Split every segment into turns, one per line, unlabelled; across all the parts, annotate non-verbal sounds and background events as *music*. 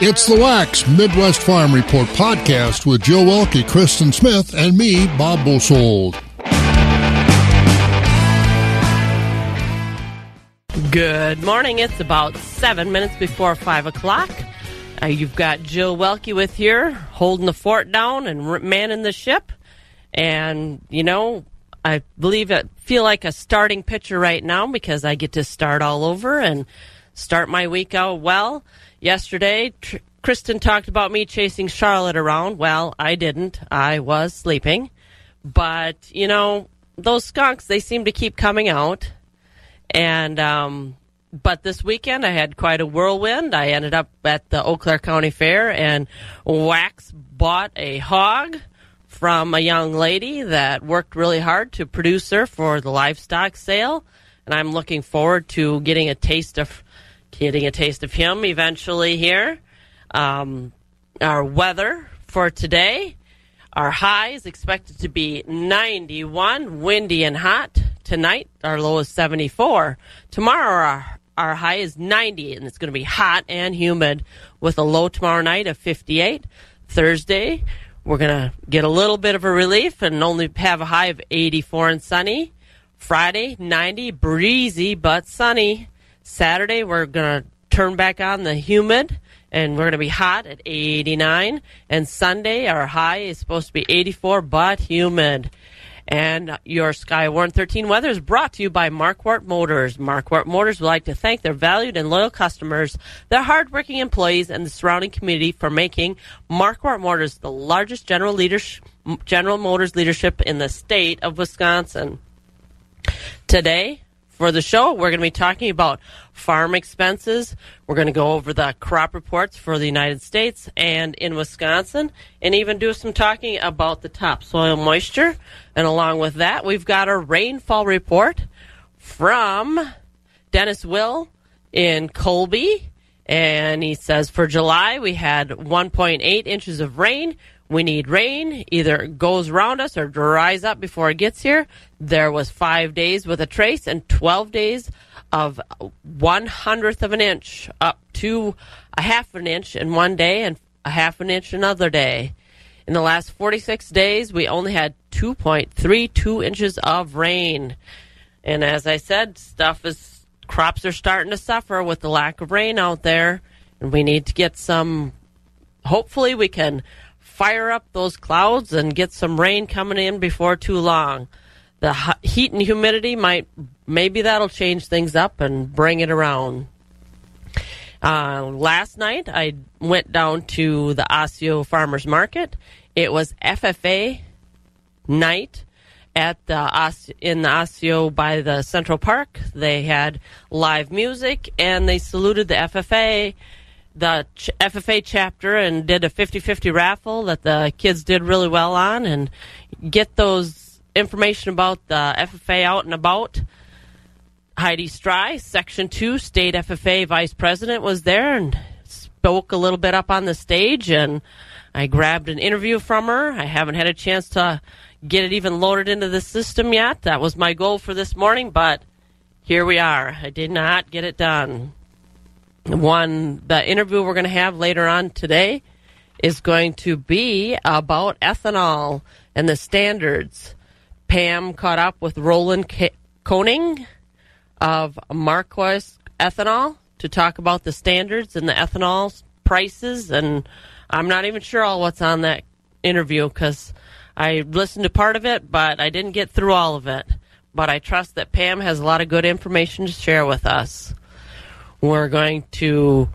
It's the Wax Midwest Farm Report podcast with Joe Welke, Kristen Smith, and me, Bob Bosold.
Good morning. It's about seven minutes before five o'clock. Uh, you've got Joe Welke with here, holding the fort down and manning the ship. And, you know, I believe it feel like a starting pitcher right now because I get to start all over and start my week out well. Yesterday, Tr- Kristen talked about me chasing Charlotte around. Well, I didn't. I was sleeping. But, you know, those skunks, they seem to keep coming out. And, um, but this weekend I had quite a whirlwind. I ended up at the Eau Claire County Fair and Wax bought a hog from a young lady that worked really hard to produce her for the livestock sale. And I'm looking forward to getting a taste of getting a taste of him eventually here. Um, our weather for today, our high is expected to be 91, windy and hot. Tonight, our low is 74. Tomorrow, our, our high is 90, and it's going to be hot and humid with a low tomorrow night of 58. Thursday, we're going to get a little bit of a relief and only have a high of 84 and sunny. Friday, 90, breezy but sunny. Saturday, we're going to turn back on the humid and we're going to be hot at 89. And Sunday, our high is supposed to be 84 but humid. And your Sky 113 weather is brought to you by Marquardt Motors. Marquardt Motors would like to thank their valued and loyal customers, their hardworking employees, and the surrounding community for making Marquardt Motors the largest General leadership, General Motors leadership in the state of Wisconsin. Today, for the show, we're going to be talking about farm expenses. We're going to go over the crop reports for the United States and in Wisconsin, and even do some talking about the topsoil moisture. And along with that, we've got a rainfall report from Dennis Will in Colby. And he says for July, we had 1.8 inches of rain. We need rain. Either it goes around us or dries up before it gets here. There was five days with a trace and 12 days of one hundredth of an inch up to a half an inch in one day and a half an inch another day. In the last 46 days, we only had 2.32 inches of rain. And as I said, stuff is, crops are starting to suffer with the lack of rain out there. And we need to get some, hopefully, we can fire up those clouds and get some rain coming in before too long. The heat and humidity might, maybe that'll change things up and bring it around. Uh, last night, I went down to the Osseo Farmers Market. It was FFA night at the in the Osseo by the Central Park. They had live music and they saluted the FFA, the FFA chapter, and did a 50-50 raffle that the kids did really well on. And get those information about the FFA out and about. Heidi Stry, Section 2 State FFA Vice President, was there and spoke a little bit up on the stage. And I grabbed an interview from her. I haven't had a chance to get it even loaded into the system yet. That was my goal for this morning, but here we are. I did not get it done. One, the interview we're going to have later on today is going to be about ethanol and the standards. Pam caught up with Roland Koning of Marquis Ethanol to talk about the standards and the ethanol prices. And I'm not even sure all what's on that interview because I listened to part of it, but I didn't get through all of it. But I trust that Pam has a lot of good information to share with us. We're going to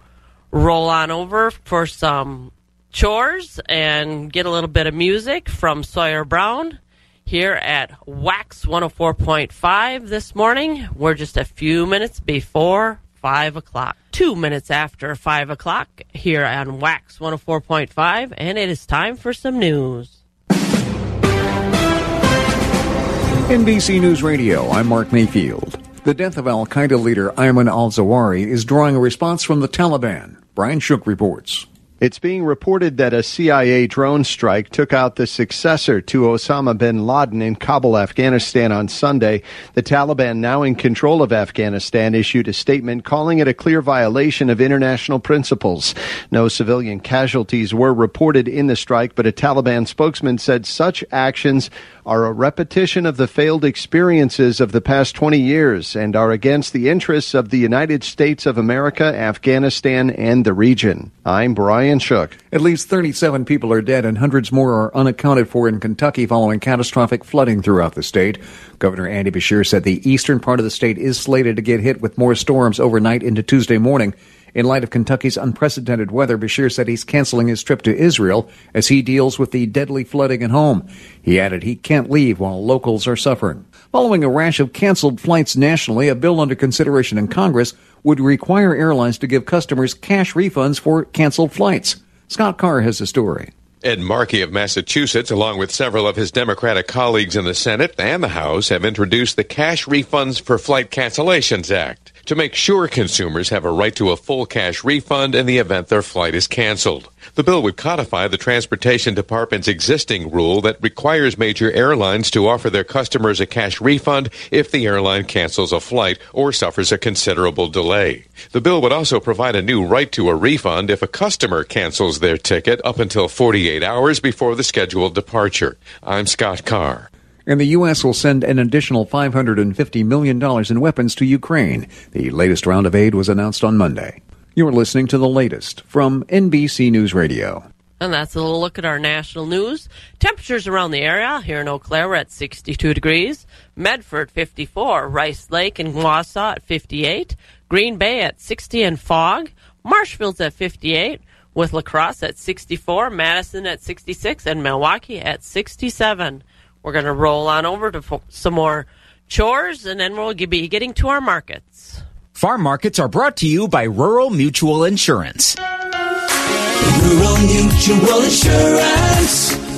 roll on over for some chores and get a little bit of music from Sawyer Brown here at Wax 104.5 this morning. We're just a few minutes before 5 o'clock. Two minutes after 5 o'clock here on Wax 104.5, and it is time for some news.
NBC News Radio, I'm Mark Mayfield. The death of Al Qaeda leader Ayman al Zawahiri is drawing a response from the Taliban. Brian Shook reports. It's being reported that a CIA drone strike took out the successor to Osama bin Laden in Kabul, Afghanistan on Sunday. The Taliban, now in control of Afghanistan, issued a statement calling it a clear violation of international principles. No civilian casualties were reported in the strike, but a Taliban spokesman said such actions are a repetition of the failed experiences of the past 20 years and are against the interests of the United States of America, Afghanistan, and the region. I'm Brian Shook.
At least 37 people are dead and hundreds more are unaccounted for in Kentucky following catastrophic flooding throughout the state. Governor Andy Beshear said the eastern part of the state is slated to get hit with more storms overnight into Tuesday morning. In light of Kentucky's unprecedented weather, Beshear said he's canceling his trip to Israel as he deals with the deadly flooding at home. He added he can't leave while locals are suffering. Following a rash of canceled flights nationally, a bill under consideration in Congress would require airlines to give customers cash refunds for canceled flights. Scott Carr has the story.
Ed Markey of Massachusetts, along with several of his Democratic colleagues in the Senate and the House, have introduced the Cash Refunds for Flight Cancellations Act to make sure consumers have a right to a full cash refund in the event their flight is canceled. The bill would codify the Transportation Department's existing rule that requires major airlines to offer their customers a cash refund if the airline cancels a flight or suffers a considerable delay. The bill would also provide a new right to a refund if a customer cancels their ticket up until 48 hours before the scheduled departure. I'm Scott Carr.
And the U.S. will send an additional $550 million in weapons to Ukraine. The latest round of aid was announced on Monday. You're listening to the latest from NBC News Radio.
And that's a little look at our national news. Temperatures around the area here in Eau Claire we're at 62 degrees, Medford 54, Rice Lake and Wausau at 58, Green Bay at 60 and fog, Marshfield's at 58, with La Crosse at 64, Madison at 66, and Milwaukee at 67. We're going to roll on over to fo- some more chores, and then we'll be getting to our markets.
Farm markets are brought to you by Rural Mutual Insurance.
Rural Mutual Insurance,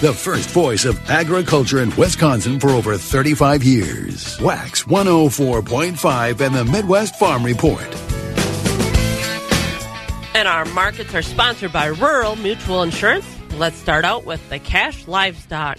The first voice of agriculture in Wisconsin for over 35 years. Wax 104.5 and the Midwest Farm Report.
And our markets are sponsored by Rural Mutual Insurance. Let's start out with the cash livestock.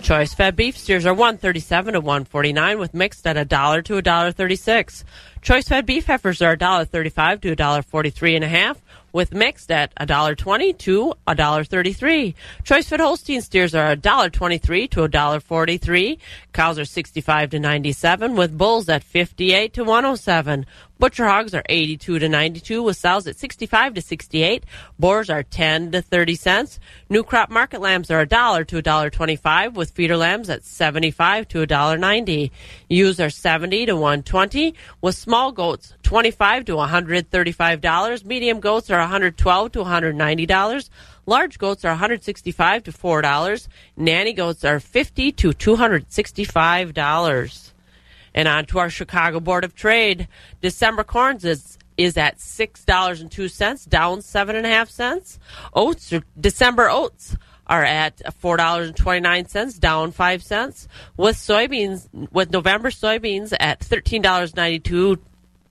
Choice fed beef steers are 137 to 149 with mixed at a dollar to a dollar 36. Choice fed beef heifers are a dollar 35 to a dollar 43 and a half with mixed at a dollar 20 to a dollar 33. Choice fed Holstein steers are a dollar 23 to a dollar 43. Cows are 65 to 97 with bulls at 58 to 107. Butcher hogs are 82 to 92 with sows at 65 to 68. Boars are 10 to 30 cents. New crop market lambs are a dollar to a dollar 25 with feeder lambs at 75 to a dollar 90. Ewes are 70 to 120 with small goats 25 to 135 dollars. Medium goats are 112 to 190 dollars. Large goats are 165 to 4 dollars. Nanny goats are 50 to 265 dollars. And on to our Chicago Board of Trade. December corns is is at six dollars and two cents, down seven and a half cents. Oats or December oats are at four dollars and twenty nine cents, down five cents. With soybeans with November soybeans at thirteen dollars ninety two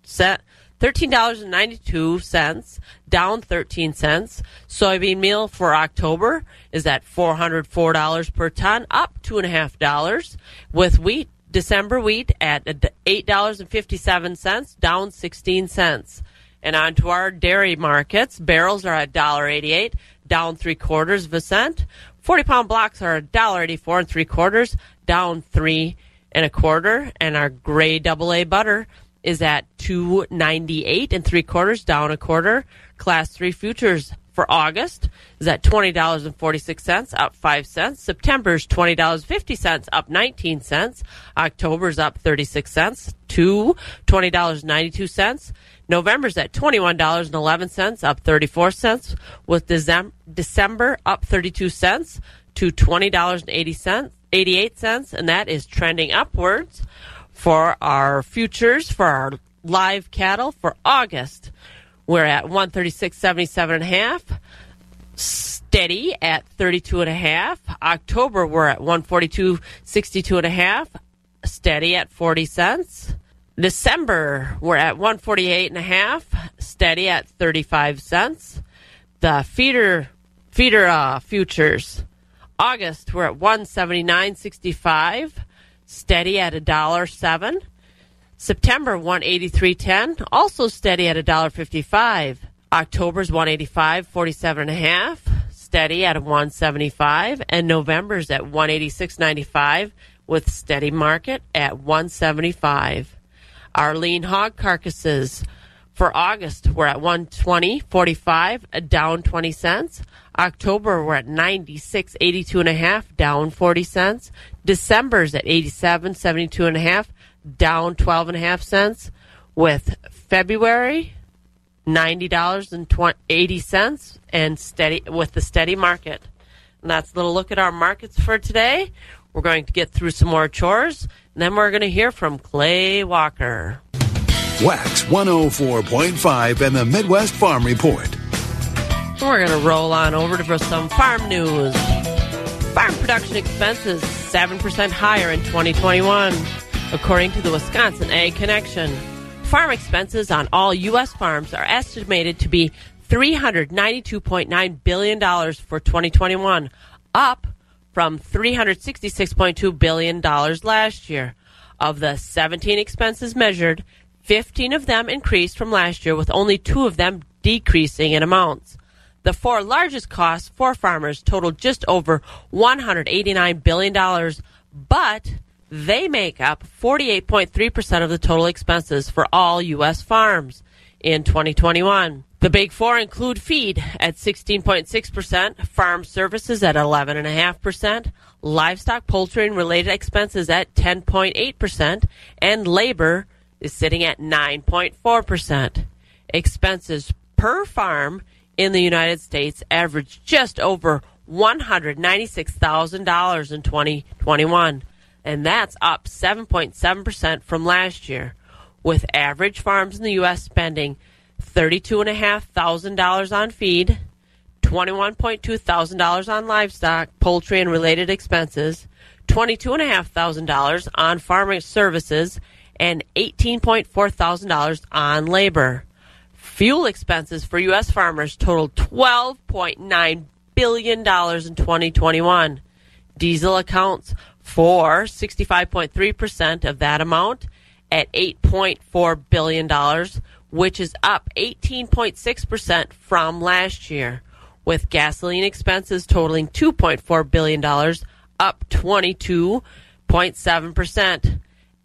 cent thirteen dollars and ninety two cents, down thirteen cents. Soybean meal for October is at four hundred four dollars per ton, up two and a half dollars. With wheat December wheat at $8.57, down 16 cents. And on to our dairy markets. Barrels are at $1.88, down three quarters of a cent. 40 pound blocks are $1.84 and three quarters, down three and a quarter. And our gray double A butter is at 298 and three quarters, down a quarter. Class three futures for August is at $20.46, up 5 cents. September's $20.50, up 19 cents. October's up 36 cents to $20.92. November's at $21.11, up 34 cents, with December up 32 cents to $20.80, 88 cents, and that is trending upwards for our futures for our live cattle for August. We're at 136.77 and a half, steady at 32 and a half. October we're at 142.62 and a half, steady at 40 cents. December we're at 148 and a half, steady at 35 cents. The feeder feeder uh, futures August we're at 179.65, steady at a dollar seven. September 183.10, also steady at a dollar 55. October's 185.47 and a half, steady at a 175, and November's at 186.95 with steady market at 175. Our lean hog carcasses for August we're at 120.45, down 20 cents. October we're at 96.82 and a half, down 40 cents. December's at 87.72 and a half, down 12 and a half cents. With February $90.80 and steady with the steady market. And that's a little look at our markets for today. We're going to get through some more chores, and then we're going to hear from Clay Walker.
Wax 104.5 and the Midwest Farm Report.
We're going to roll on over to some farm news. Farm production expenses 7% higher in 2021, according to the Wisconsin Ag Connection. Farm expenses on all U.S. farms are estimated to be $392.9 billion for 2021, up from $366.2 billion last year. Of the 17 expenses measured, 15 of them increased from last year, with only two of them decreasing in amounts. The four largest costs for farmers totaled just over $189 billion, but they make up 48.3% of the total expenses for all U.S. farms in 2021. The big four include feed at 16.6%, farm services at 11.5%, livestock, poultry, and related expenses at 10.8%, and labor is sitting at 9.4%. Expenses per farm in the United States averaged just over $196,000 in 2021, and that's up 7.7% from last year, with average farms in the U.S. spending $32,500 on feed, $21.2 thousand on livestock, poultry, and related expenses, $22,500 on farming services, and $18.4 thousand on labor. Fuel expenses for U.S. farmers totaled $12.9 billion in 2021. Diesel accounts for 65.3% of that amount at $8.4 billion, which is up 18.6% from last year, with gasoline expenses totaling $2.4 billion, up 22.7%.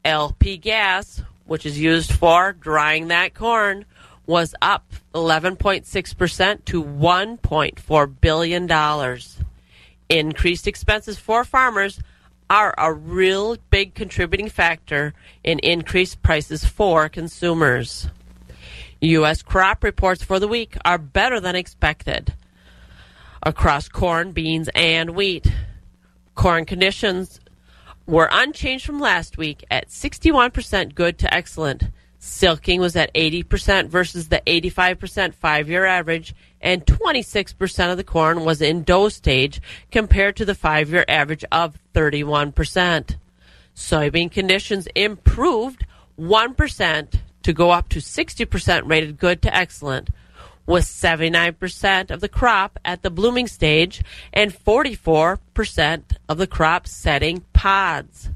LP gas, which is used for drying that corn, was up 11.6% to $1.4 billion. Increased expenses for farmers are a real big contributing factor in increased prices for consumers. U.S. crop reports for the week are better than expected across corn, beans, and wheat. Corn conditions were unchanged from last week at 61% good to excellent. Silking was at 80% versus the 85% five year average, and 26% of the corn was in dough stage compared to the five year average of 31%. Soybean conditions improved 1% to go up to 60% rated good to excellent, with 79% of the crop at the blooming stage and 44% of the crop setting pods.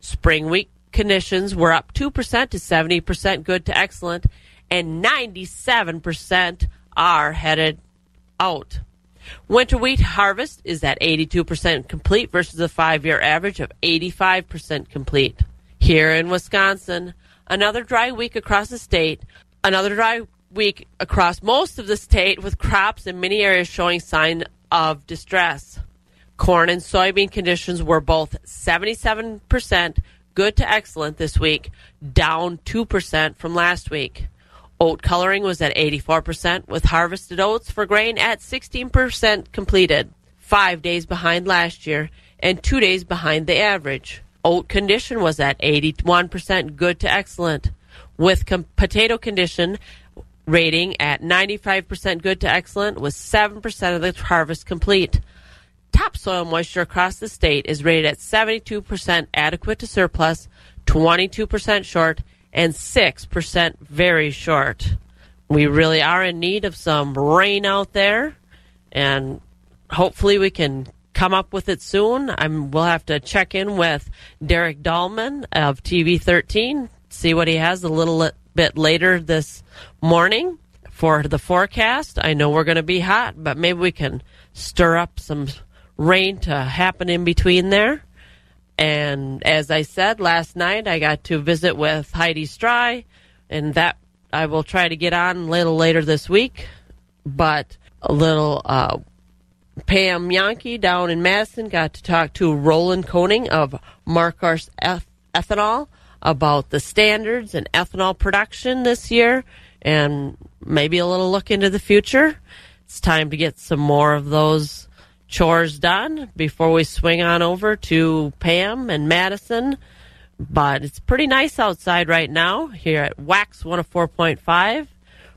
Spring wheat conditions were up 2% to 70% good to excellent, and 97% are headed out. Winter wheat harvest is at 82% complete versus a five year average of 85% complete. Here in Wisconsin, another dry week across the state, another dry week across most of the state with crops in many areas showing sign of distress. Corn and soybean conditions were both 77% good to excellent this week, down 2% from last week. Oat coloring was at 84%, with harvested oats for grain at 16% completed, five days behind last year and two days behind the average. Oat condition was at 81% good to excellent, with com- potato condition rating at 95% good to excellent, with 7% of the harvest complete. Topsoil moisture across the state is rated at 72% adequate to surplus, 22% short, and 6% very short. We really are in need of some rain out there, and hopefully we can come up with it soon. I'm, we'll have to check in with Derek Dahlman of TV 13, see what he has a little bit later this morning for the forecast. I know we're going to be hot, but maybe we can stir up some rain to happen in between there. And as I said last night, I got to visit with Heidi Stry, and that I will try to get on a little later this week. But a little uh, Pam Jahnke down in Madison got to talk to Roland Koning of Marquis Ethanol about the standards and ethanol production this year and maybe a little look into the future. It's time to get some more of those chores done before we swing on over to Pam and Madison. But it's pretty nice outside right now here at Wax 104.5.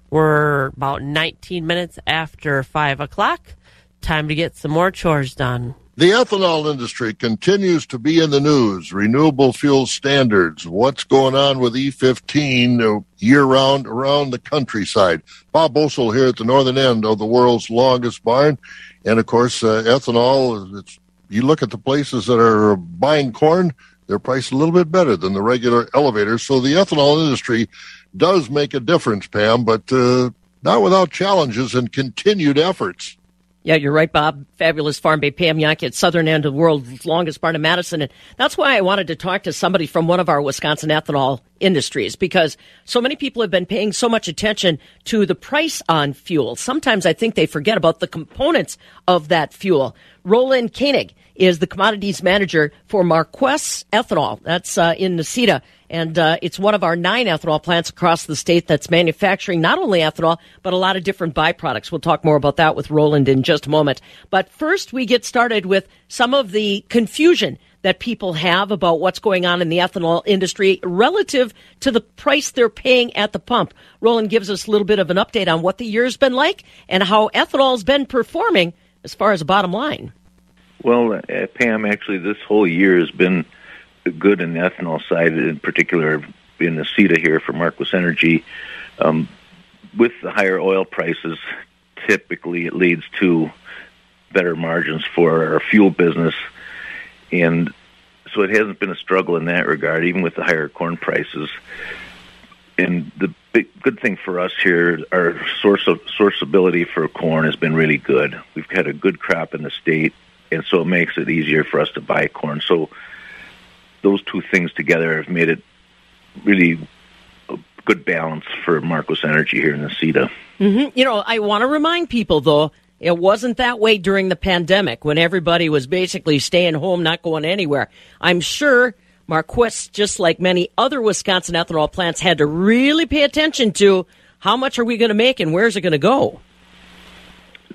We're about 19 minutes after 5 o'clock. Time to get some more chores done.
The ethanol industry continues to be in the news. Renewable fuel standards. What's going on with E15 year round around the countryside? Bob Bosold here at the northern end of the world's longest barn. And of course, uh, ethanol, you look at the places that are buying corn, they're priced a little bit better than the regular elevators. So the ethanol industry does make a difference, Pam, but uh, not without challenges and continued efforts.
Yeah, you're right, Bob. Fabulous Farm Babe Pam Jahnke at southern end of the world's longest barn in Madison. And that's why I wanted to talk to somebody from one of our Wisconsin ethanol industries because so many people have been paying so much attention to the price on fuel. Sometimes I think they forget about the components of that fuel. Roland Koenig is the commodities manager for Marquis Ethanol. That's uh, in Necedah. And uh, it's one of our nine ethanol plants across the state that's manufacturing not only ethanol, but a lot of different byproducts. We'll talk more about that with Roland in just a moment. But first, we get started with some of the confusion that people have about what's going on in the ethanol industry relative to the price they're paying at the pump. Roland gives us a little bit of an update on what the year's been like and how ethanol's been performing as far as the bottom line.
Well, uh, Pam, actually, this whole year has been good in the ethanol side, in particular in Necedah here for Marquis Energy. Um, with the higher oil prices, typically it leads to better margins for our fuel business. And so it hasn't been a struggle in that regard, even with the higher corn prices. And the big good thing for us here, our source of sourceability for corn has been really good. We've had a good crop in the state, and so it makes it easier for us to buy corn. So those two things together have made it really a good balance for Marquis Energy here in Necedah.
Mm-hmm. You know, I want to remind people though, it wasn't that way during the pandemic when everybody was basically staying home, not going anywhere. I'm sure Marquis, just like many other Wisconsin ethanol plants, had to really pay attention to how much are we going to make and where's it going to go.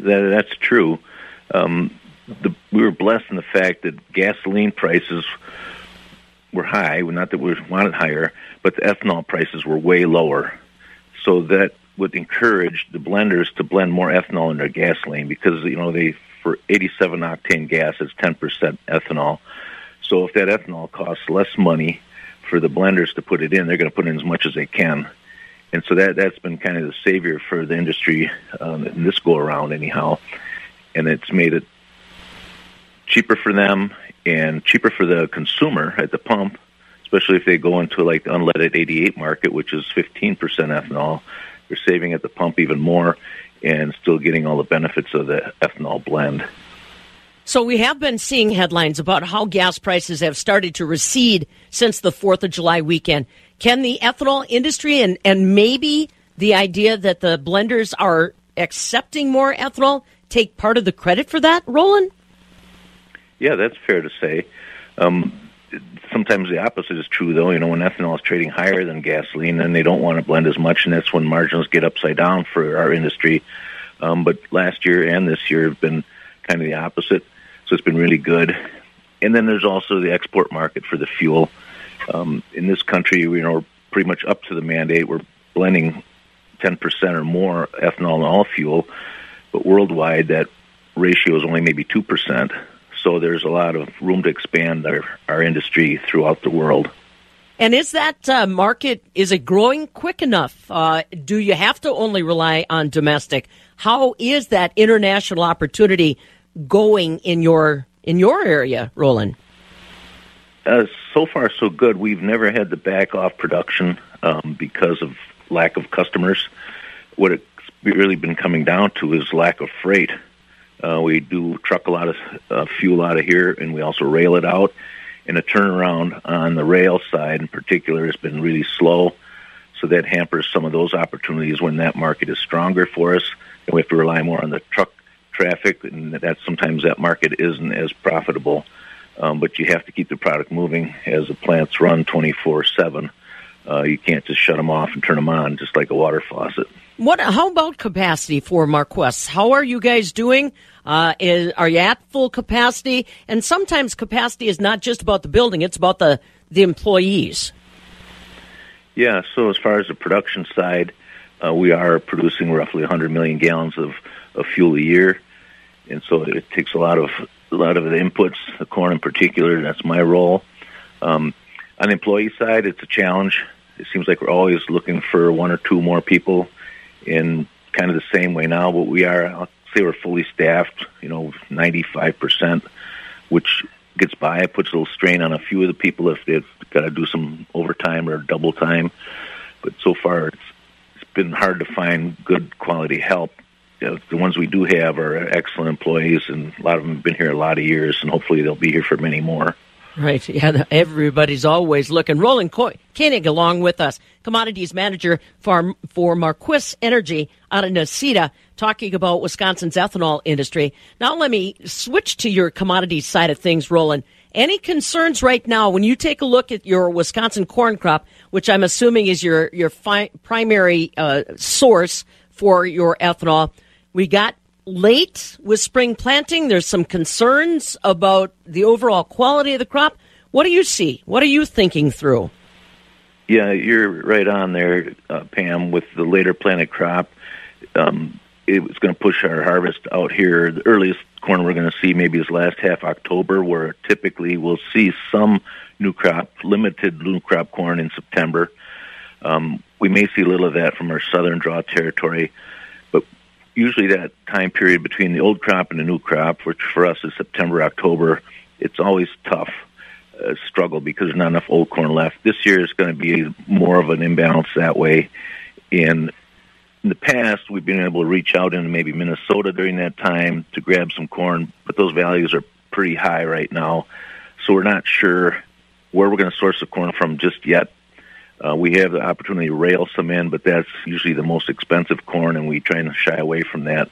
That, that's true. Um, the, we were blessed in the fact that gasoline prices were high. Not that we wanted higher, but the ethanol prices were way lower. So that would encourage the blenders to blend more ethanol in their gasoline because you know they for 87 octane gas it's 10% ethanol. So if that ethanol costs less money for the blenders to put it in, they're going to put in as much as they can. And so that that's been kind of the savior for the industry um, in this go around, anyhow. And it's made it cheaper for them and cheaper for the consumer at the pump, especially if they go into like the unleaded 88 market, which is 15% ethanol. They're saving at the pump even more and still getting all the benefits of the ethanol blend.
So we have been seeing headlines about how gas prices have started to recede since the 4th of July weekend. Can the ethanol industry and, and maybe the idea that the blenders are accepting more ethanol take part of the credit for that, Roland?
Yeah, that's fair to say. Um, sometimes the opposite is true, though. You know, when ethanol is trading higher than gasoline, then they don't want to blend as much, and that's when margins get upside down for our industry. Um, but last year and this year have been kind of the opposite, so it's been really good. And then there's also the export market for the fuel. Um, in this country, you know, we're pretty much up to the mandate. We're blending 10% or more ethanol in all fuel, but worldwide that ratio is only maybe 2%. So there's a lot of room to expand our, our industry throughout the world.
And is that uh, market is it growing quick enough? Uh, do you have to only rely on domestic? How is that international opportunity going in your in your area, Roland?
Uh, so far, so good. We've never had to back off production um, because of lack of customers. What it's really been coming down to is lack of freight. Uh, we do truck a lot of uh, fuel out of here, and we also rail it out. And a turnaround on the rail side, in particular, has been really slow. So that hampers some of those opportunities when that market is stronger for us, and we have to rely more on the truck traffic, and that sometimes that market isn't as profitable. Um, but you have to keep the product moving as the plants run 24 7. Uh, you can't just shut them off and turn them on just like a water faucet.
What? How about capacity for Marquis? How are you guys doing? Uh, is, are you at full capacity? And sometimes capacity is not just about the building; it's about the the employees.
Yeah. So as far as the production side, uh, we are producing roughly 100 million gallons of, of fuel a year, and so it takes a lot of a lot of the inputs, the corn in particular. That's my role. Um, on the employee side, it's a challenge. It seems like we're always looking for one or two more people in kind of the same way now, but we are, I'll say we're fully staffed, you know, 95%, which gets by. It puts a little strain on a few of the people if they've got to do some overtime or double time. But so far, it's, it's been hard to find good quality help. You know, the ones we do have are excellent employees, and a lot of them have been here a lot of years, and hopefully they'll be here for many more.
Right. Yeah. Everybody's always looking. Roland Koenig along with us, commodities manager for, for Marquis Energy out of Necedah, talking about Wisconsin's ethanol industry. Now let me switch to your commodities side of things, Roland. Any concerns right now when you take a look at your Wisconsin corn crop, which I'm assuming is your, your fi- primary uh, source for your ethanol? We got late with spring planting. There's some concerns about the overall quality of the crop. What do you see? What are you thinking through?
Yeah, you're right on there, uh, Pam. With the later planted crop, um, it was going to push our harvest out here. The earliest corn we're going to see maybe is last half October, where typically we'll see some new crop, limited new crop corn in September. Um, we may see a little of that from our southern drought territory usually that time period between the old crop and the new crop, which for us is September, October, it's always tough uh, struggle because there's not enough old corn left. This year is going to be more of an imbalance that way. In the past, we've been able to reach out into maybe Minnesota during that time to grab some corn, but those values are pretty high right now. So we're not sure where we're going to source the corn from just yet. Uh, we have the opportunity to rail some in, but that's usually the most expensive corn, and we try and shy away from that.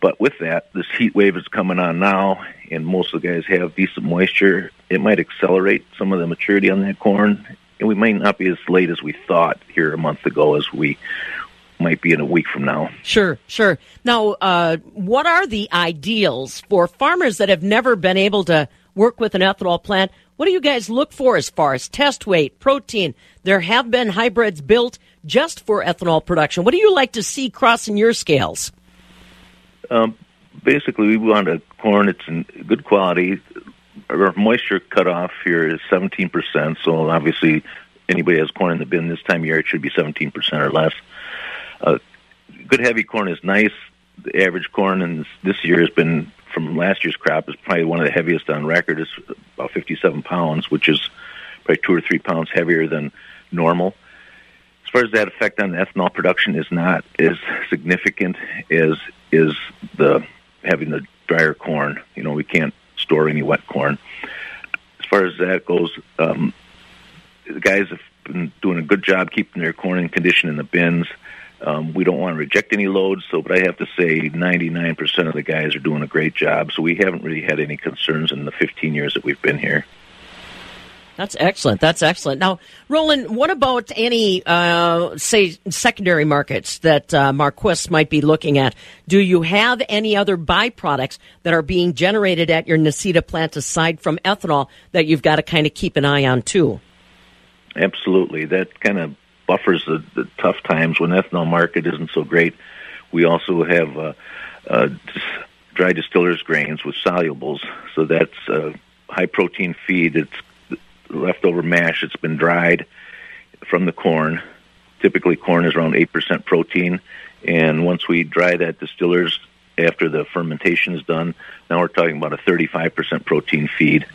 But with that, this heat wave is coming on now, and most of the guys have decent moisture. It might accelerate some of the maturity on that corn, and we might not be as late as we thought here a month ago as we might be in a week from now.
Sure, sure. Now, uh, what are the ideals for farmers that have never been able to work with an ethanol plant? What do you guys look for as far as test weight, protein? There have been hybrids built just for ethanol production. What do you like to see crossing your scales?
Um, basically, we want a corn that's in good quality. Our moisture cutoff here is 17%, so obviously anybody has corn in the bin this time of year, it should be 17% or less. Uh, good heavy corn is nice. The average corn in this year has been from last year's crop is probably one of the heaviest on record. It's about 57 pounds, which is probably two or three pounds heavier than normal. As far as that effect on ethanol production is not as significant as is the having the drier corn. You know, we can't store any wet corn. As far as that goes, um, the guys have been doing a good job keeping their corn in condition in the bins. Um, we don't want to reject any loads, so but I have to say 99% of the guys are doing a great job. So we haven't really had any concerns in the 15 years that we've been here.
That's excellent. That's excellent. Now, Roland, what about any, uh, say, secondary markets that uh, Marquis might be looking at? Do you have any other byproducts that are being generated at your Necedah plant aside from ethanol that you've got to kind of keep an eye on too?
Absolutely. That kind of buffers the, the tough times when ethanol market isn't so great. We also have uh, uh, dry distillers grains with solubles, so that's uh, high protein feed. It's leftover mash that's been dried from the corn. Typically, corn is around 8% protein. And once we dry that distillers after the fermentation is done, now we're talking about a 35% protein feed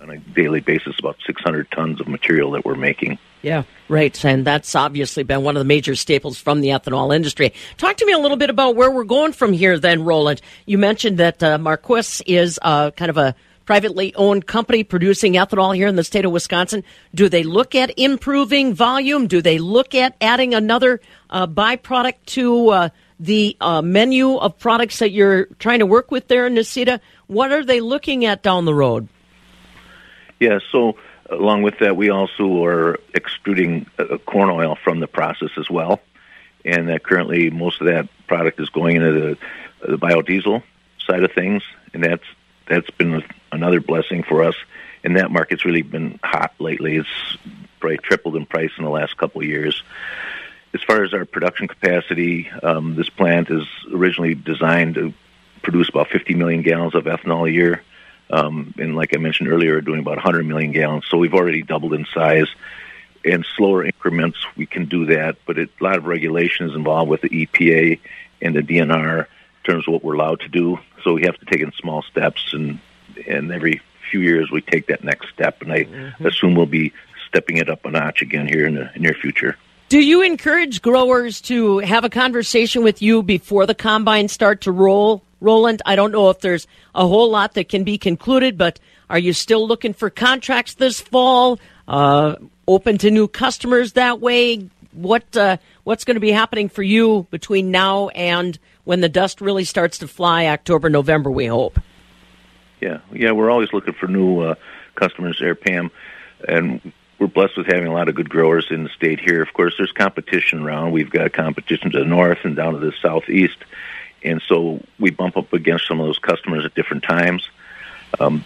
on a daily basis, about 600 tons of material that we're making.
Yeah, right. And that's obviously been one of the major staples from the ethanol industry. Talk to me a little bit about where we're going from here, then, Roland. You mentioned that uh, Marquis is uh, kind of a privately owned company producing ethanol here in the state of Wisconsin. Do they look at improving volume? Do they look at adding another uh, byproduct to uh, the uh, menu of products that you're trying to work with there in Necedah? What are they looking at down the road?
Yeah, so along with that, we also are extruding uh, corn oil from the process as well. And that currently, most of that product is going into the, the biodiesel side of things, and that's that's been another blessing for us. And that market's really been hot lately. It's probably tripled in price in the last couple of years. As far as our production capacity, um, this plant is originally designed to produce about 50 million gallons of ethanol a year. Um, and like I mentioned earlier, are doing about 100 million gallons. So we've already doubled in size. In slower increments, we can do that, but it, a lot of regulations involved with the EPA and the DNR in terms of what we're allowed to do. So we have to take in small steps, and and every few years we take that next step. And I mm-hmm. assume we'll be stepping it up a notch again here in the near future.
Do you encourage growers to have a conversation with you before the combine start to roll, Roland? I don't know if there's a whole lot that can be concluded, but are you still looking for contracts this fall? Uh, open to new customers that way? What uh, what's going to be happening for you between now and when the dust really starts to fly, October, November? We hope.
Yeah, yeah, we're always looking for new uh, customers there, Pam, and we're blessed with having a lot of good growers in the state here. Of course, there's competition around. We've got competition to the north and down to the southeast, and so we bump up against some of those customers at different times. Um,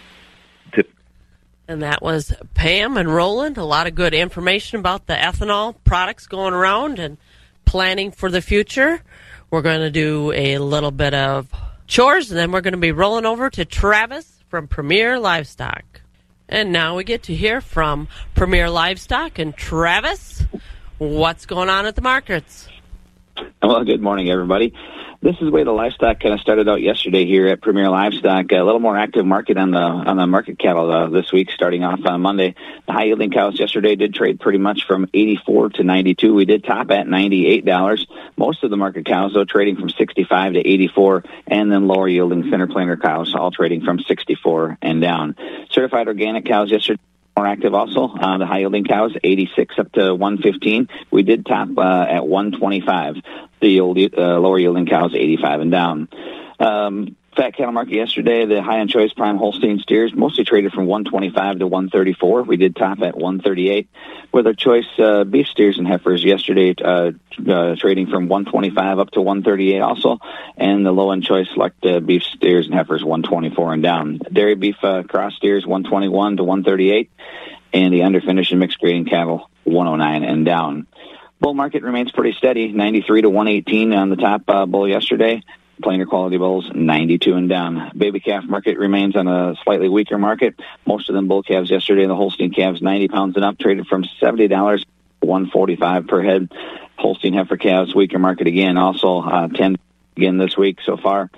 and that was Pam and Roland. A lot of good information about the ethanol products going around and planning for the future. We're going to do a little bit of chores, and then we're going to be rolling over to Travis from Premier Livestock. And now we get to hear from Premier Livestock and Travis. What's going on at the markets?
Well, good morning, everybody this is the way the livestock kind of started out yesterday here at Premier Livestock. A little more active market on the on the market cattle uh, this week, starting off on Monday. The high yielding cows yesterday did trade pretty much from 84 to 92. We did top at 98 dollars. Most of the market cows though trading from 65 to 84, and then lower yielding center planer cows all trading from 64 and down. Certified organic cows yesterday more active also. Uh, the high yielding cows, 86 up to 115. We did top uh, at 125. The uh, lower yielding cows, 85 and down. Um, fat cattle market yesterday, the high end choice prime Holstein steers mostly traded from 125 to 134. We did top at 138. With our choice uh, beef steers and heifers yesterday, uh, uh, trading from 125 up to 138 also, and the low end choice select uh, beef steers and heifers 124 and down. Dairy beef uh, cross steers 121 to 138, and the underfinished and mixed grading cattle 109 and down. Bull market remains pretty steady, 93 to 118 on the top uh, bull yesterday plainer quality bulls 92 and down. Baby calf market remains on a slightly weaker market. Most of them bull calves yesterday. The Holstein calves 90 pounds and up traded from $70 145 per head. Holstein heifer calves weaker market again. Also uh, 10 again this week so far.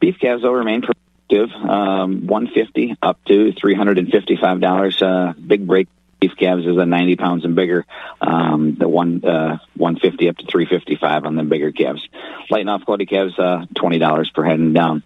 Beef calves though remain productive. Um, 150 up to $355. Uh, big break beef calves is a 90 pounds and bigger. Um, the one uh, 150 up to 355 on the bigger calves. Light and off quality calves, uh, $20 per head and down.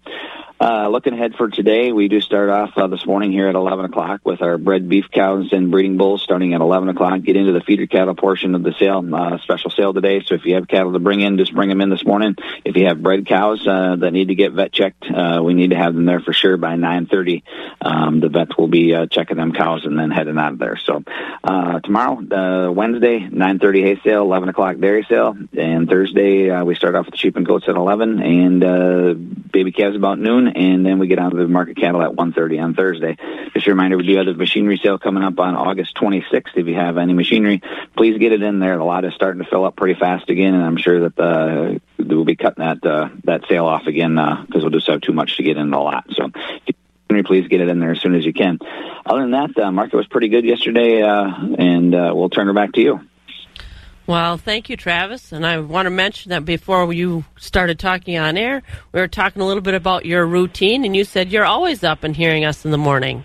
Uh, looking ahead for today, we do start off uh, this morning here at 11 o'clock with our bred beef cows and breeding bulls starting at 11 o'clock. Get into the feeder cattle portion of the sale, uh, special sale today. So if you have cattle to bring in, just bring them in this morning. If you have bred cows uh, that need to get vet checked, uh, we need to have them there for sure by 9:30. Um, the vet will be uh, checking them cows and then heading out of there. So uh, tomorrow, uh, Wednesday, 9:30 hay sale, 11 o'clock dairy sale, and Thursday uh, we start off with the sheep and goats at 11 and uh, baby calves about noon, and then we get on to the market cattle at 1:30 on Thursday. Just a reminder, we do have the machinery sale coming up on August 26th. If you have any machinery, please get it in there. The lot is starting to fill up pretty fast again, and I'm sure that the we'll be cutting that uh, that sale off again because we'll just have too much to get in the lot. So please get it in there as soon as you can. Other than that, the market was pretty good yesterday, uh, and uh, we'll turn it back to you.
Well, thank you, Travis. And I want to mention that before you started talking on air, we were talking a little bit about your routine, and you said you're always up and hearing us in the morning.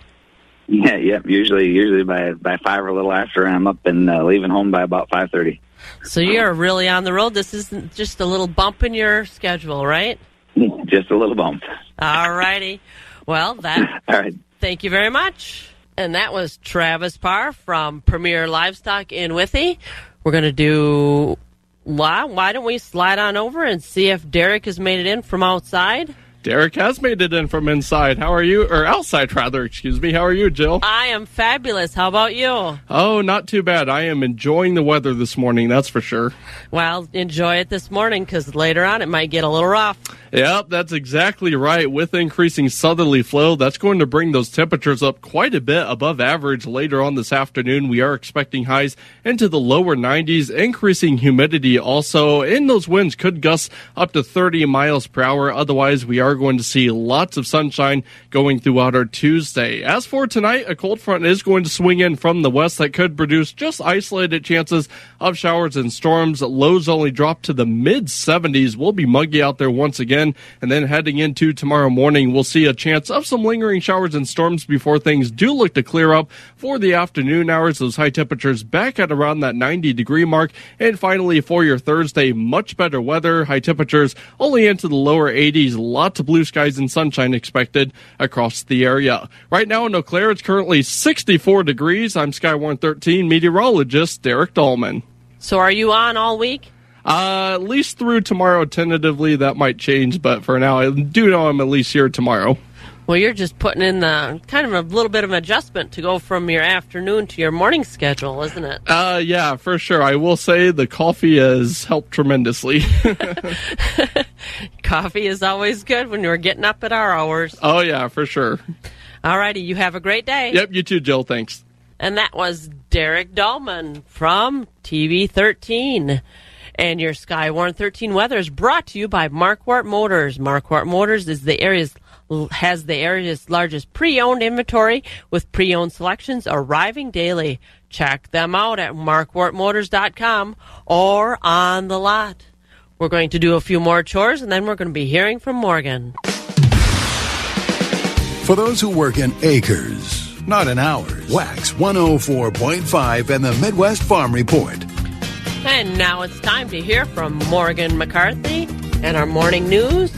Yeah, yep. Usually, usually by by five or a little after, I'm up and uh, leaving home by about five thirty.
So you're really on the road. This isn't just a little bump in your schedule, right? *laughs*
Just a little bump.
All righty. Well, that. *laughs*
All right.
Thank you very much. And that was Travis Parr from Premier Livestock in Withee. We're going to do. Why, why don't we slide on over and see if Derek has made it in from outside?
Derek has made it in from inside. How are you? Or outside, rather, excuse me. How are you, Jill?
I am fabulous. How about you?
Oh, not too bad. I am enjoying the weather this morning, that's for sure.
Well, enjoy it this morning because later on it might get a little rough.
Yep, that's exactly right. With increasing southerly flow, that's going to bring those temperatures up quite a bit above average later on this afternoon. We are expecting highs into the lower 90s, increasing humidity also, and those winds could gust up to 30 miles per hour. Otherwise, we are going to see lots of sunshine going throughout our Tuesday. As for tonight, a cold front is going to swing in from the west that could produce just isolated chances of showers and storms. Lows only drop to the mid 70s. We'll be muggy out there once again. And then heading into tomorrow morning, we'll see a chance of some lingering showers and storms before things do look to clear up for the afternoon hours. Those high temperatures back at around that 90 degree mark. And finally, for your Thursday, much better weather. High temperatures only into the lower 80s. Lots of blue skies and sunshine expected across the area. Right now in Eau Claire, it's currently 64 degrees. I'm Skywarn 13 meteorologist Derek Dahlman.
So are you on all week?
Uh, at least through tomorrow, tentatively, that might change, but for now, I do know I'm at least here tomorrow.
Well, you're just putting in the kind of a little bit of an adjustment to go from your afternoon to your morning schedule, isn't it?
Uh, yeah, for sure. I will say the coffee has helped tremendously. *laughs* *laughs*
coffee is always good when you're getting up at our hours.
Oh, yeah, for sure.
All righty. You have a great day.
Yep, you too, Jill. Thanks.
And that was Derek Dahlman from TV 13. And your Skywarn 13 weather is brought to you by Markquart Motors. Markquart Motors is the area's has the area's largest pre-owned inventory with pre-owned selections arriving daily. Check them out at markquartmotors.com or on the lot. We're going to do a few more chores and then we're going to be hearing from Morgan.
For those who work in acres, not in hours, Wax 104.5 and the Midwest Farm Report.
And now it's time to hear from Morgan McCarthy and our morning news.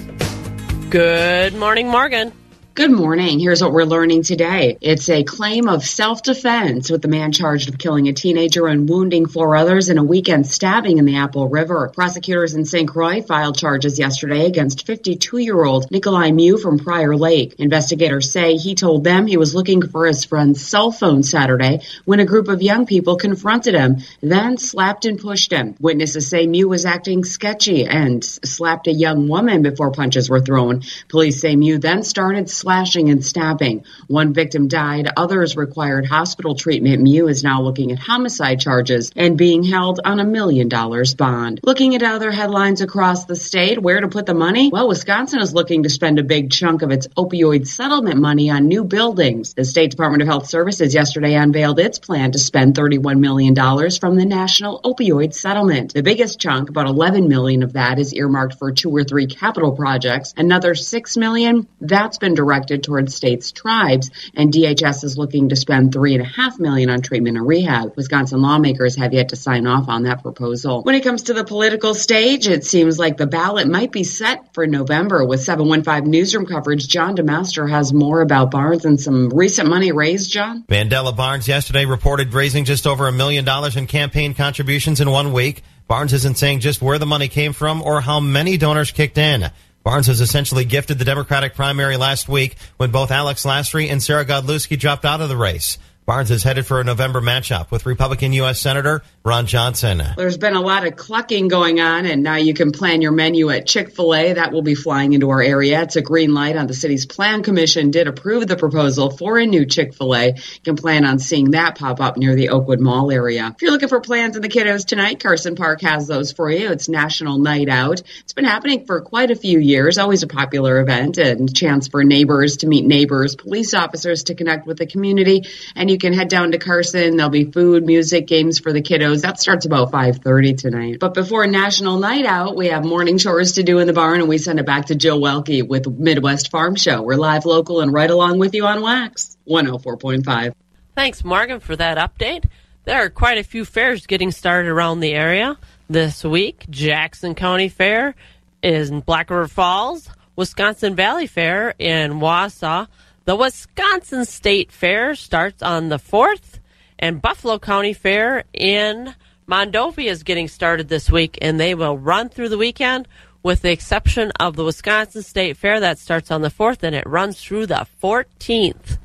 Good morning, Morgan.
Good morning. Here's what we're learning today. It's a claim of self-defense with the man charged of killing a teenager and wounding four others in a weekend stabbing in the Apple River. Prosecutors in St. Croix filed charges yesterday against 52-year-old Nicolae Miu from Prior Lake. Investigators say he told them he was looking for his friend's cell phone Saturday when a group of young people confronted him, then slapped and pushed him. Witnesses say Miu was acting sketchy and slapped a young woman before punches were thrown. Police say Miu then started slashing and stabbing. One victim died. Others required hospital treatment. Miu is now looking at homicide charges and being held on a million dollars bond. Looking at other headlines across the state, where to put the money? Well, Wisconsin is looking to spend a big chunk of its opioid settlement money on new buildings. The State Department of Health Services yesterday unveiled its plan to spend $31 million from the National Opioid Settlement. The biggest chunk, about 11 million of that, is earmarked for two or three capital projects. Another 6 million, that's been directed directed towards states' tribes, and DHS is looking to spend three and a half million on treatment and rehab. Wisconsin lawmakers have yet to sign off on that proposal. When it comes to the political stage, it seems like the ballot might be set for November. With 715 Newsroom coverage, John DeMaster has more about Barnes and some recent money raised, John.
Mandela Barnes yesterday reported raising just over a million dollars in campaign contributions in one week. Barnes isn't saying just where the money came from or how many donors kicked in. Barnes was essentially gifted the Democratic primary last week when both Alex Lasry and Sarah Godlewski dropped out of the race. Barnes is headed for a November matchup with Republican U.S. Senator Ron Johnson.
There's been a lot of clucking going on, and now you can plan your menu at Chick fil A. That will be flying into our area. It's a green light on the city's plan commission did approve the proposal for a new Chick fil A. You can plan on seeing that pop up near the Oakwood Mall area. If you're looking for plans in the kiddos tonight, Carson Park has those for you. It's National Night Out. It's been happening for quite a few years, always a popular event and chance for neighbors to meet neighbors, police officers to connect with the community, and you can head down to Carson. There'll be food, music, games for the kiddos. That starts about 5:30 tonight. But before National Night Out, we have morning chores to do in the barn, and we send it back to Jill Welke with Midwest Farm Show. We're live, local, and right along with you on Wax 104.5.
Thanks, Morgan, for that update. There are quite a few fairs getting started around the area this week. Jackson County Fair is in Black River Falls, Wisconsin Valley Fair in Wausau. The Wisconsin State Fair starts on the 4th, and Buffalo County Fair in Mondovi is getting started this week, and they will run through the weekend with the exception of the Wisconsin State Fair that starts on the 4th and it runs through the 14th.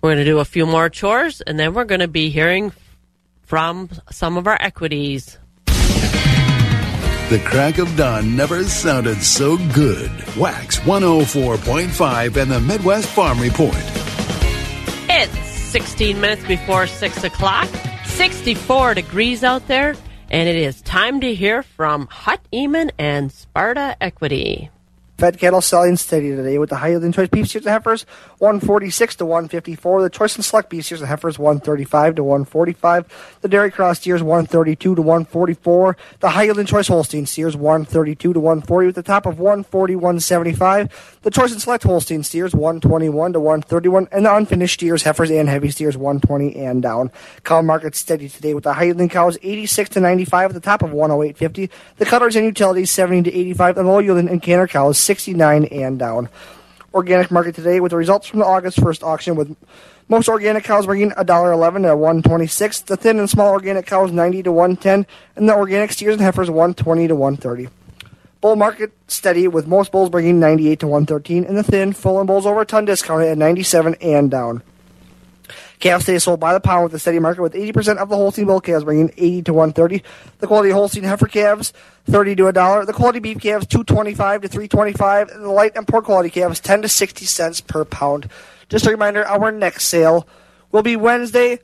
We're going to do a few more chores, and then we're going to be hearing from some of our equities.
The crack of dawn never sounded so good. Wax 104.5 and the Midwest Farm Report.
It's 16 minutes before 6 o'clock, 64 degrees out there, and it is time to hear from Hut Eman and Sparta Equity.
Fed cattle selling steady today with the high yielding choice beef steers and heifers 146 to 154. The choice and select beef steers and heifers 135 to 145. The dairy cross steers 132 to 144. The high yielding choice Holstein steers 132 to 140 with the top of 140 175. The choice and select Holstein steers 121 to 131 and the unfinished steers heifers and heavy steers 120 and down. Cow market steady today with the high yielding cows 86 to 95 at the top of 108.50. The cutters and utilities 70 to 85 and low yielding and canner cows 69 and down. Organic market today with the results from the August 1st auction with most organic cows bringing $1.11 to 126 The thin and small organic cows 90 to 110 and the organic steers and heifers 120 to 130 Bull market steady with most bulls bringing 98 to 113 and the thin, full, and bulls over a ton discounted at 97 and down. Calves today sold by the pound with the steady market with 80% of the Holstein bull calves bringing 80 to 130. The quality Holstein heifer calves 30 to a dollar. The quality beef calves 225 to 325. And the light and poor quality calves 10 to 60 cents per pound. Just a reminder, our next sale will be Wednesday,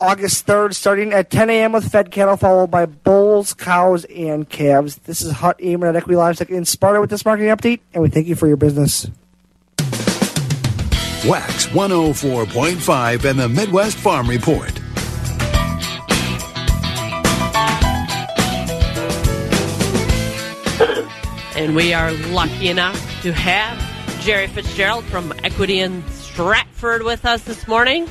August 3rd, starting at 10 a.m. with fed cattle, followed by bulls, cows, and calves. This is Hut Eamon at Livestock in Sparta with this marketing update, and we thank you for your business.
Wax 104.5 and the Midwest Farm Report.
And we are lucky enough to have Jerry Fitzgerald from Equity in Stratford with us this morning.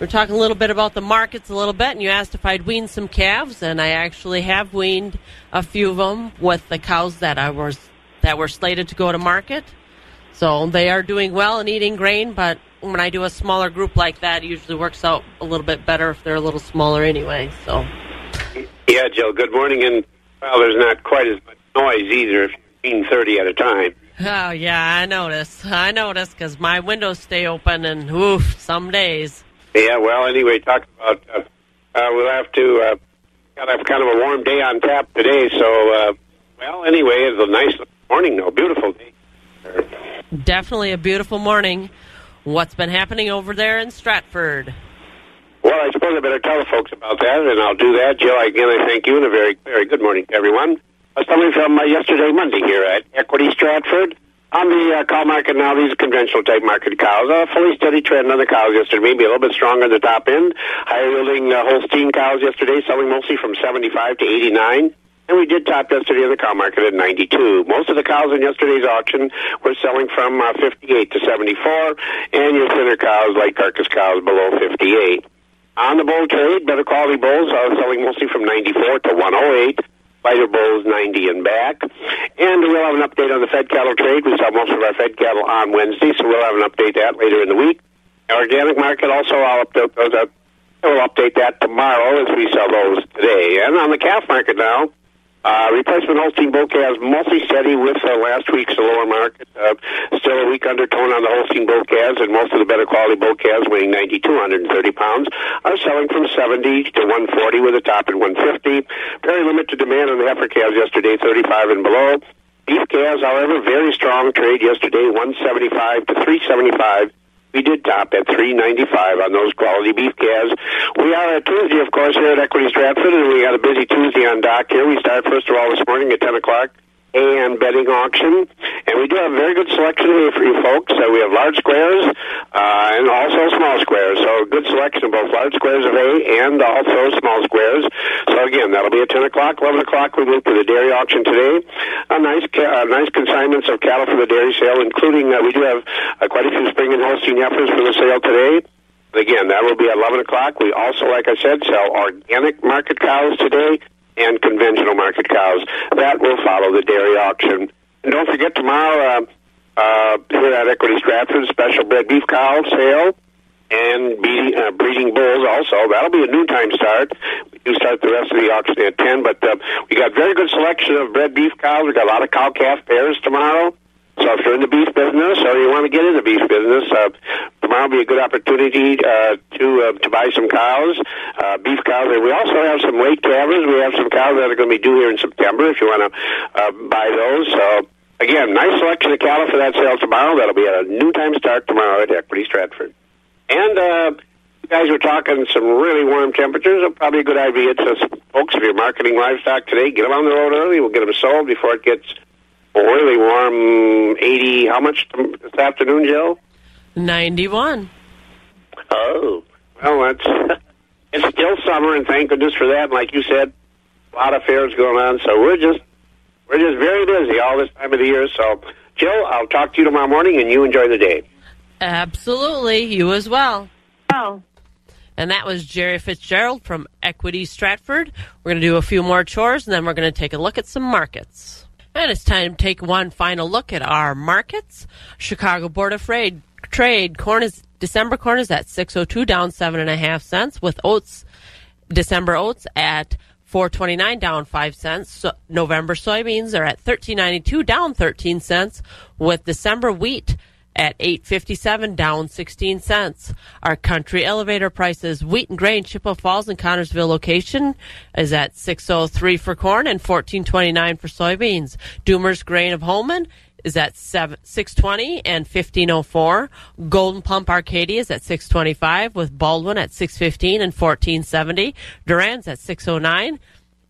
We're talking a little bit about the markets a little bit, and you asked if I'd weaned some calves, and I actually have weaned a few of them with the cows that I was that were slated to go to market. So they are doing well and eating grain, but when I do a smaller group like that, it usually works out a little bit better if they're a little smaller anyway. So
Yeah, Joe, good morning. And, well, there's not quite as much noise either if you're eating 30 at a time.
Oh yeah, I notice. I notice because my windows stay open, and oof, some days.
Yeah, well, anyway, talk about, uh, uh, we'll have to, uh, got a kind of a warm day on tap today, so, uh, well, anyway, it's a nice morning, though, beautiful day.
Definitely a beautiful morning. What's been happening over there in Stratford?
Well, I suppose I better tell the folks about that, and I'll do that. Jill, again, I thank you, and a very, very good morning to everyone. Was coming from uh, yesterday, Monday, here at Equity Stratford. On the uh, cow market now, these conventional type market cows, a fully steady trend on the cows yesterday, maybe a little bit stronger at the top end. Higher yielding uh, Holstein cows yesterday, selling mostly from 75 to 89. And we did top yesterday in the cow market at 92. Most of the cows in yesterday's auction were selling from uh, 58 to 74, and your thinner cows, like carcass cows, below 58. On the bull trade, better quality bulls are selling mostly from 94 to 108. Lighter bulls 90 and back. And we'll have an update on the fed cattle trade. We sell most of our fed cattle on Wednesday, so we'll have an update that later in the week. Our organic market also, I'll update those. Uh, we'll update that tomorrow as we sell those today. And on the calf market now, uh, replacement Holstein bull calves mostly steady with uh, last week's lower market. Uh, still a weak undertone on the Holstein calves, and most of the better quality calves weighing 90 to 130 pounds are selling from 70 to 140 with a top at 150. Very limited demand on the heifer calves yesterday, 35 and below. Beef calves, however, very strong trade yesterday, 175 to 375 we did top at 395 on those quality beef calves. We are at Tuesday, of course, here at Equity Stratford, and we got a busy Tuesday on dock here. We start first of all this morning at 10 o'clock and betting auction. And we do have a very good selection here for you folks. Uh, we have large squares uh, and also small squares. So good selection of both large squares of hay and also small squares. So again, that'll be at 10 o'clock. 11 o'clock we move to the dairy auction today. A nice, ca- uh, nice consignments of cattle for the dairy sale, including uh, we do have uh, quite a few spring and Holstein heifers for the sale today. Again, that will be at 11 o'clock. We also, like I said, sell organic market cows today and conventional market cows. That will follow the dairy auction. And don't forget tomorrow uh, uh, here at Equity Stratford, special bred beef cow sale and breeding, uh, breeding bulls also. That'll be a noontime start. We start the rest of the auction at 10, but uh, we got very good selection of bred beef cows. We got a lot of cow-calf pairs tomorrow. So if you're in the beef business or you want to get in the beef business, uh, tomorrow will be a good opportunity uh, to uh, to buy some cows, uh, beef cows. And we also have some late calvers. We have some cows that are going to be due here in September if you want to uh, buy those. So again, nice selection of cattle for that sale tomorrow. That'll be at a noontime start tomorrow at Equity Stratford. And uh, you guys were talking some really warm temperatures. Probably a good idea to folks if you're marketing livestock today, get them on the road early. We'll get them sold before it gets really warm. Eighty. How much this afternoon, Joe?
91.
Oh, well, that's *laughs* it's still summer, and thank goodness for that. And like you said, a lot of fairs going on, so we're just we're just very busy all this time of the year. So, Jill, I'll talk to you tomorrow morning, and you enjoy the day.
Absolutely. You as well.
Oh.
And that was Jerry Fitzgerald from Equity Stratford. We're going to do a few more chores, and then we're going to take a look at some markets. And it's time to take one final look at our markets. Chicago Board of Trade, Trade corn is December corn is at 602, down seven and a half cents, with oats December oats at 429 down 5 cents. So November soybeans are at 1392 down 13 cents with December wheat at 857 down 16 cents. Our country elevator prices wheat and grain Chippewa Falls and Connorsville location is at 603 for corn and 1429 for soybeans. Doomer's grain of Holmen is at 7, 620 and 1504. Golden Pump Arcadia is at 625 with Baldwin at 615 and 1470. Durand's at 609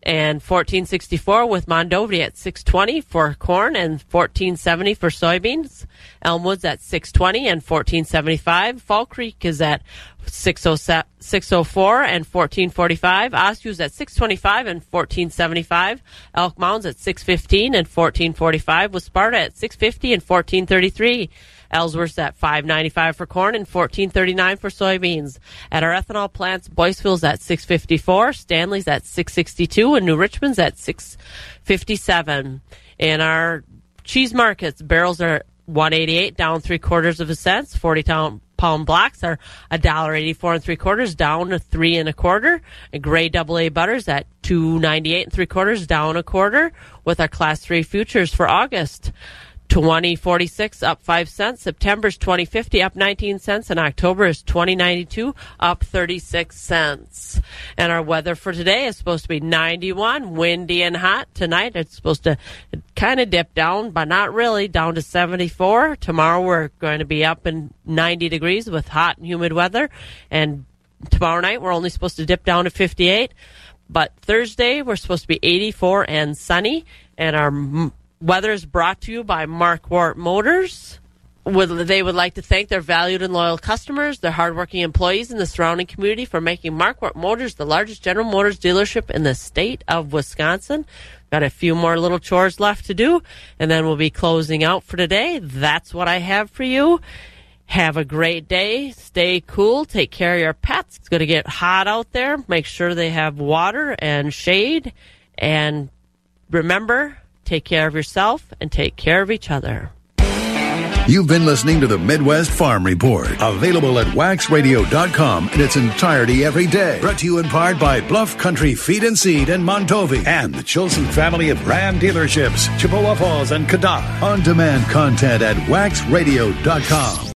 and 1464 with Mondovi at 620 for corn and 1470 for soybeans. Elmwood's at 620 and 1475. Fall Creek is at 604 and 1445. Oshew's at 625 and 1475. Elk Mound's at 615 and 1445 with Sparta at 650 and 1433. Ellsworth's at 5.95 for corn and 14.39 for soybeans. At our ethanol plants, Boyceville's at 6.54, Stanley's at 6.62, and New Richmond's at 6.57. In our cheese markets, barrels are 188 down three quarters of a cent. 40 pound blocks are a dollar 84 and three quarters down to three and a quarter. And gray double A butters at 298 and three quarters down a quarter with our class three futures for August. 2046 up 5 cents. September's 2050 up 19 cents. And October is 2092 up 36 cents. And our weather for today is supposed to be 91, windy and hot. Tonight it's supposed to kind of dip down, but not really, down to 74. Tomorrow we're going to be up in 90 degrees with hot and humid weather. And tomorrow night we're only supposed to dip down to 58. But Thursday we're supposed to be 84 and sunny. And our Weather is brought to you by Markquart Motors. Would, they would like to thank their valued and loyal customers, their hardworking employees, and the surrounding community for making Markquart Motors the largest General Motors dealership in the state of Wisconsin. Got a few more little chores left to do, and then we'll be closing out for today. That's what I have for you. Have a great day. Stay cool. Take care of your pets. It's going to get hot out there. Make sure they have water and shade. And remember, take care of yourself and take care of each other.
You've been listening to the Midwest Farm Report, available at waxradio.com in its entirety every day. Brought to you in part by Bluff Country Feed and Seed in Mondovi and the Chilson family of Ram dealerships, Chippewa Falls and Cadott. On demand content at waxradio.com.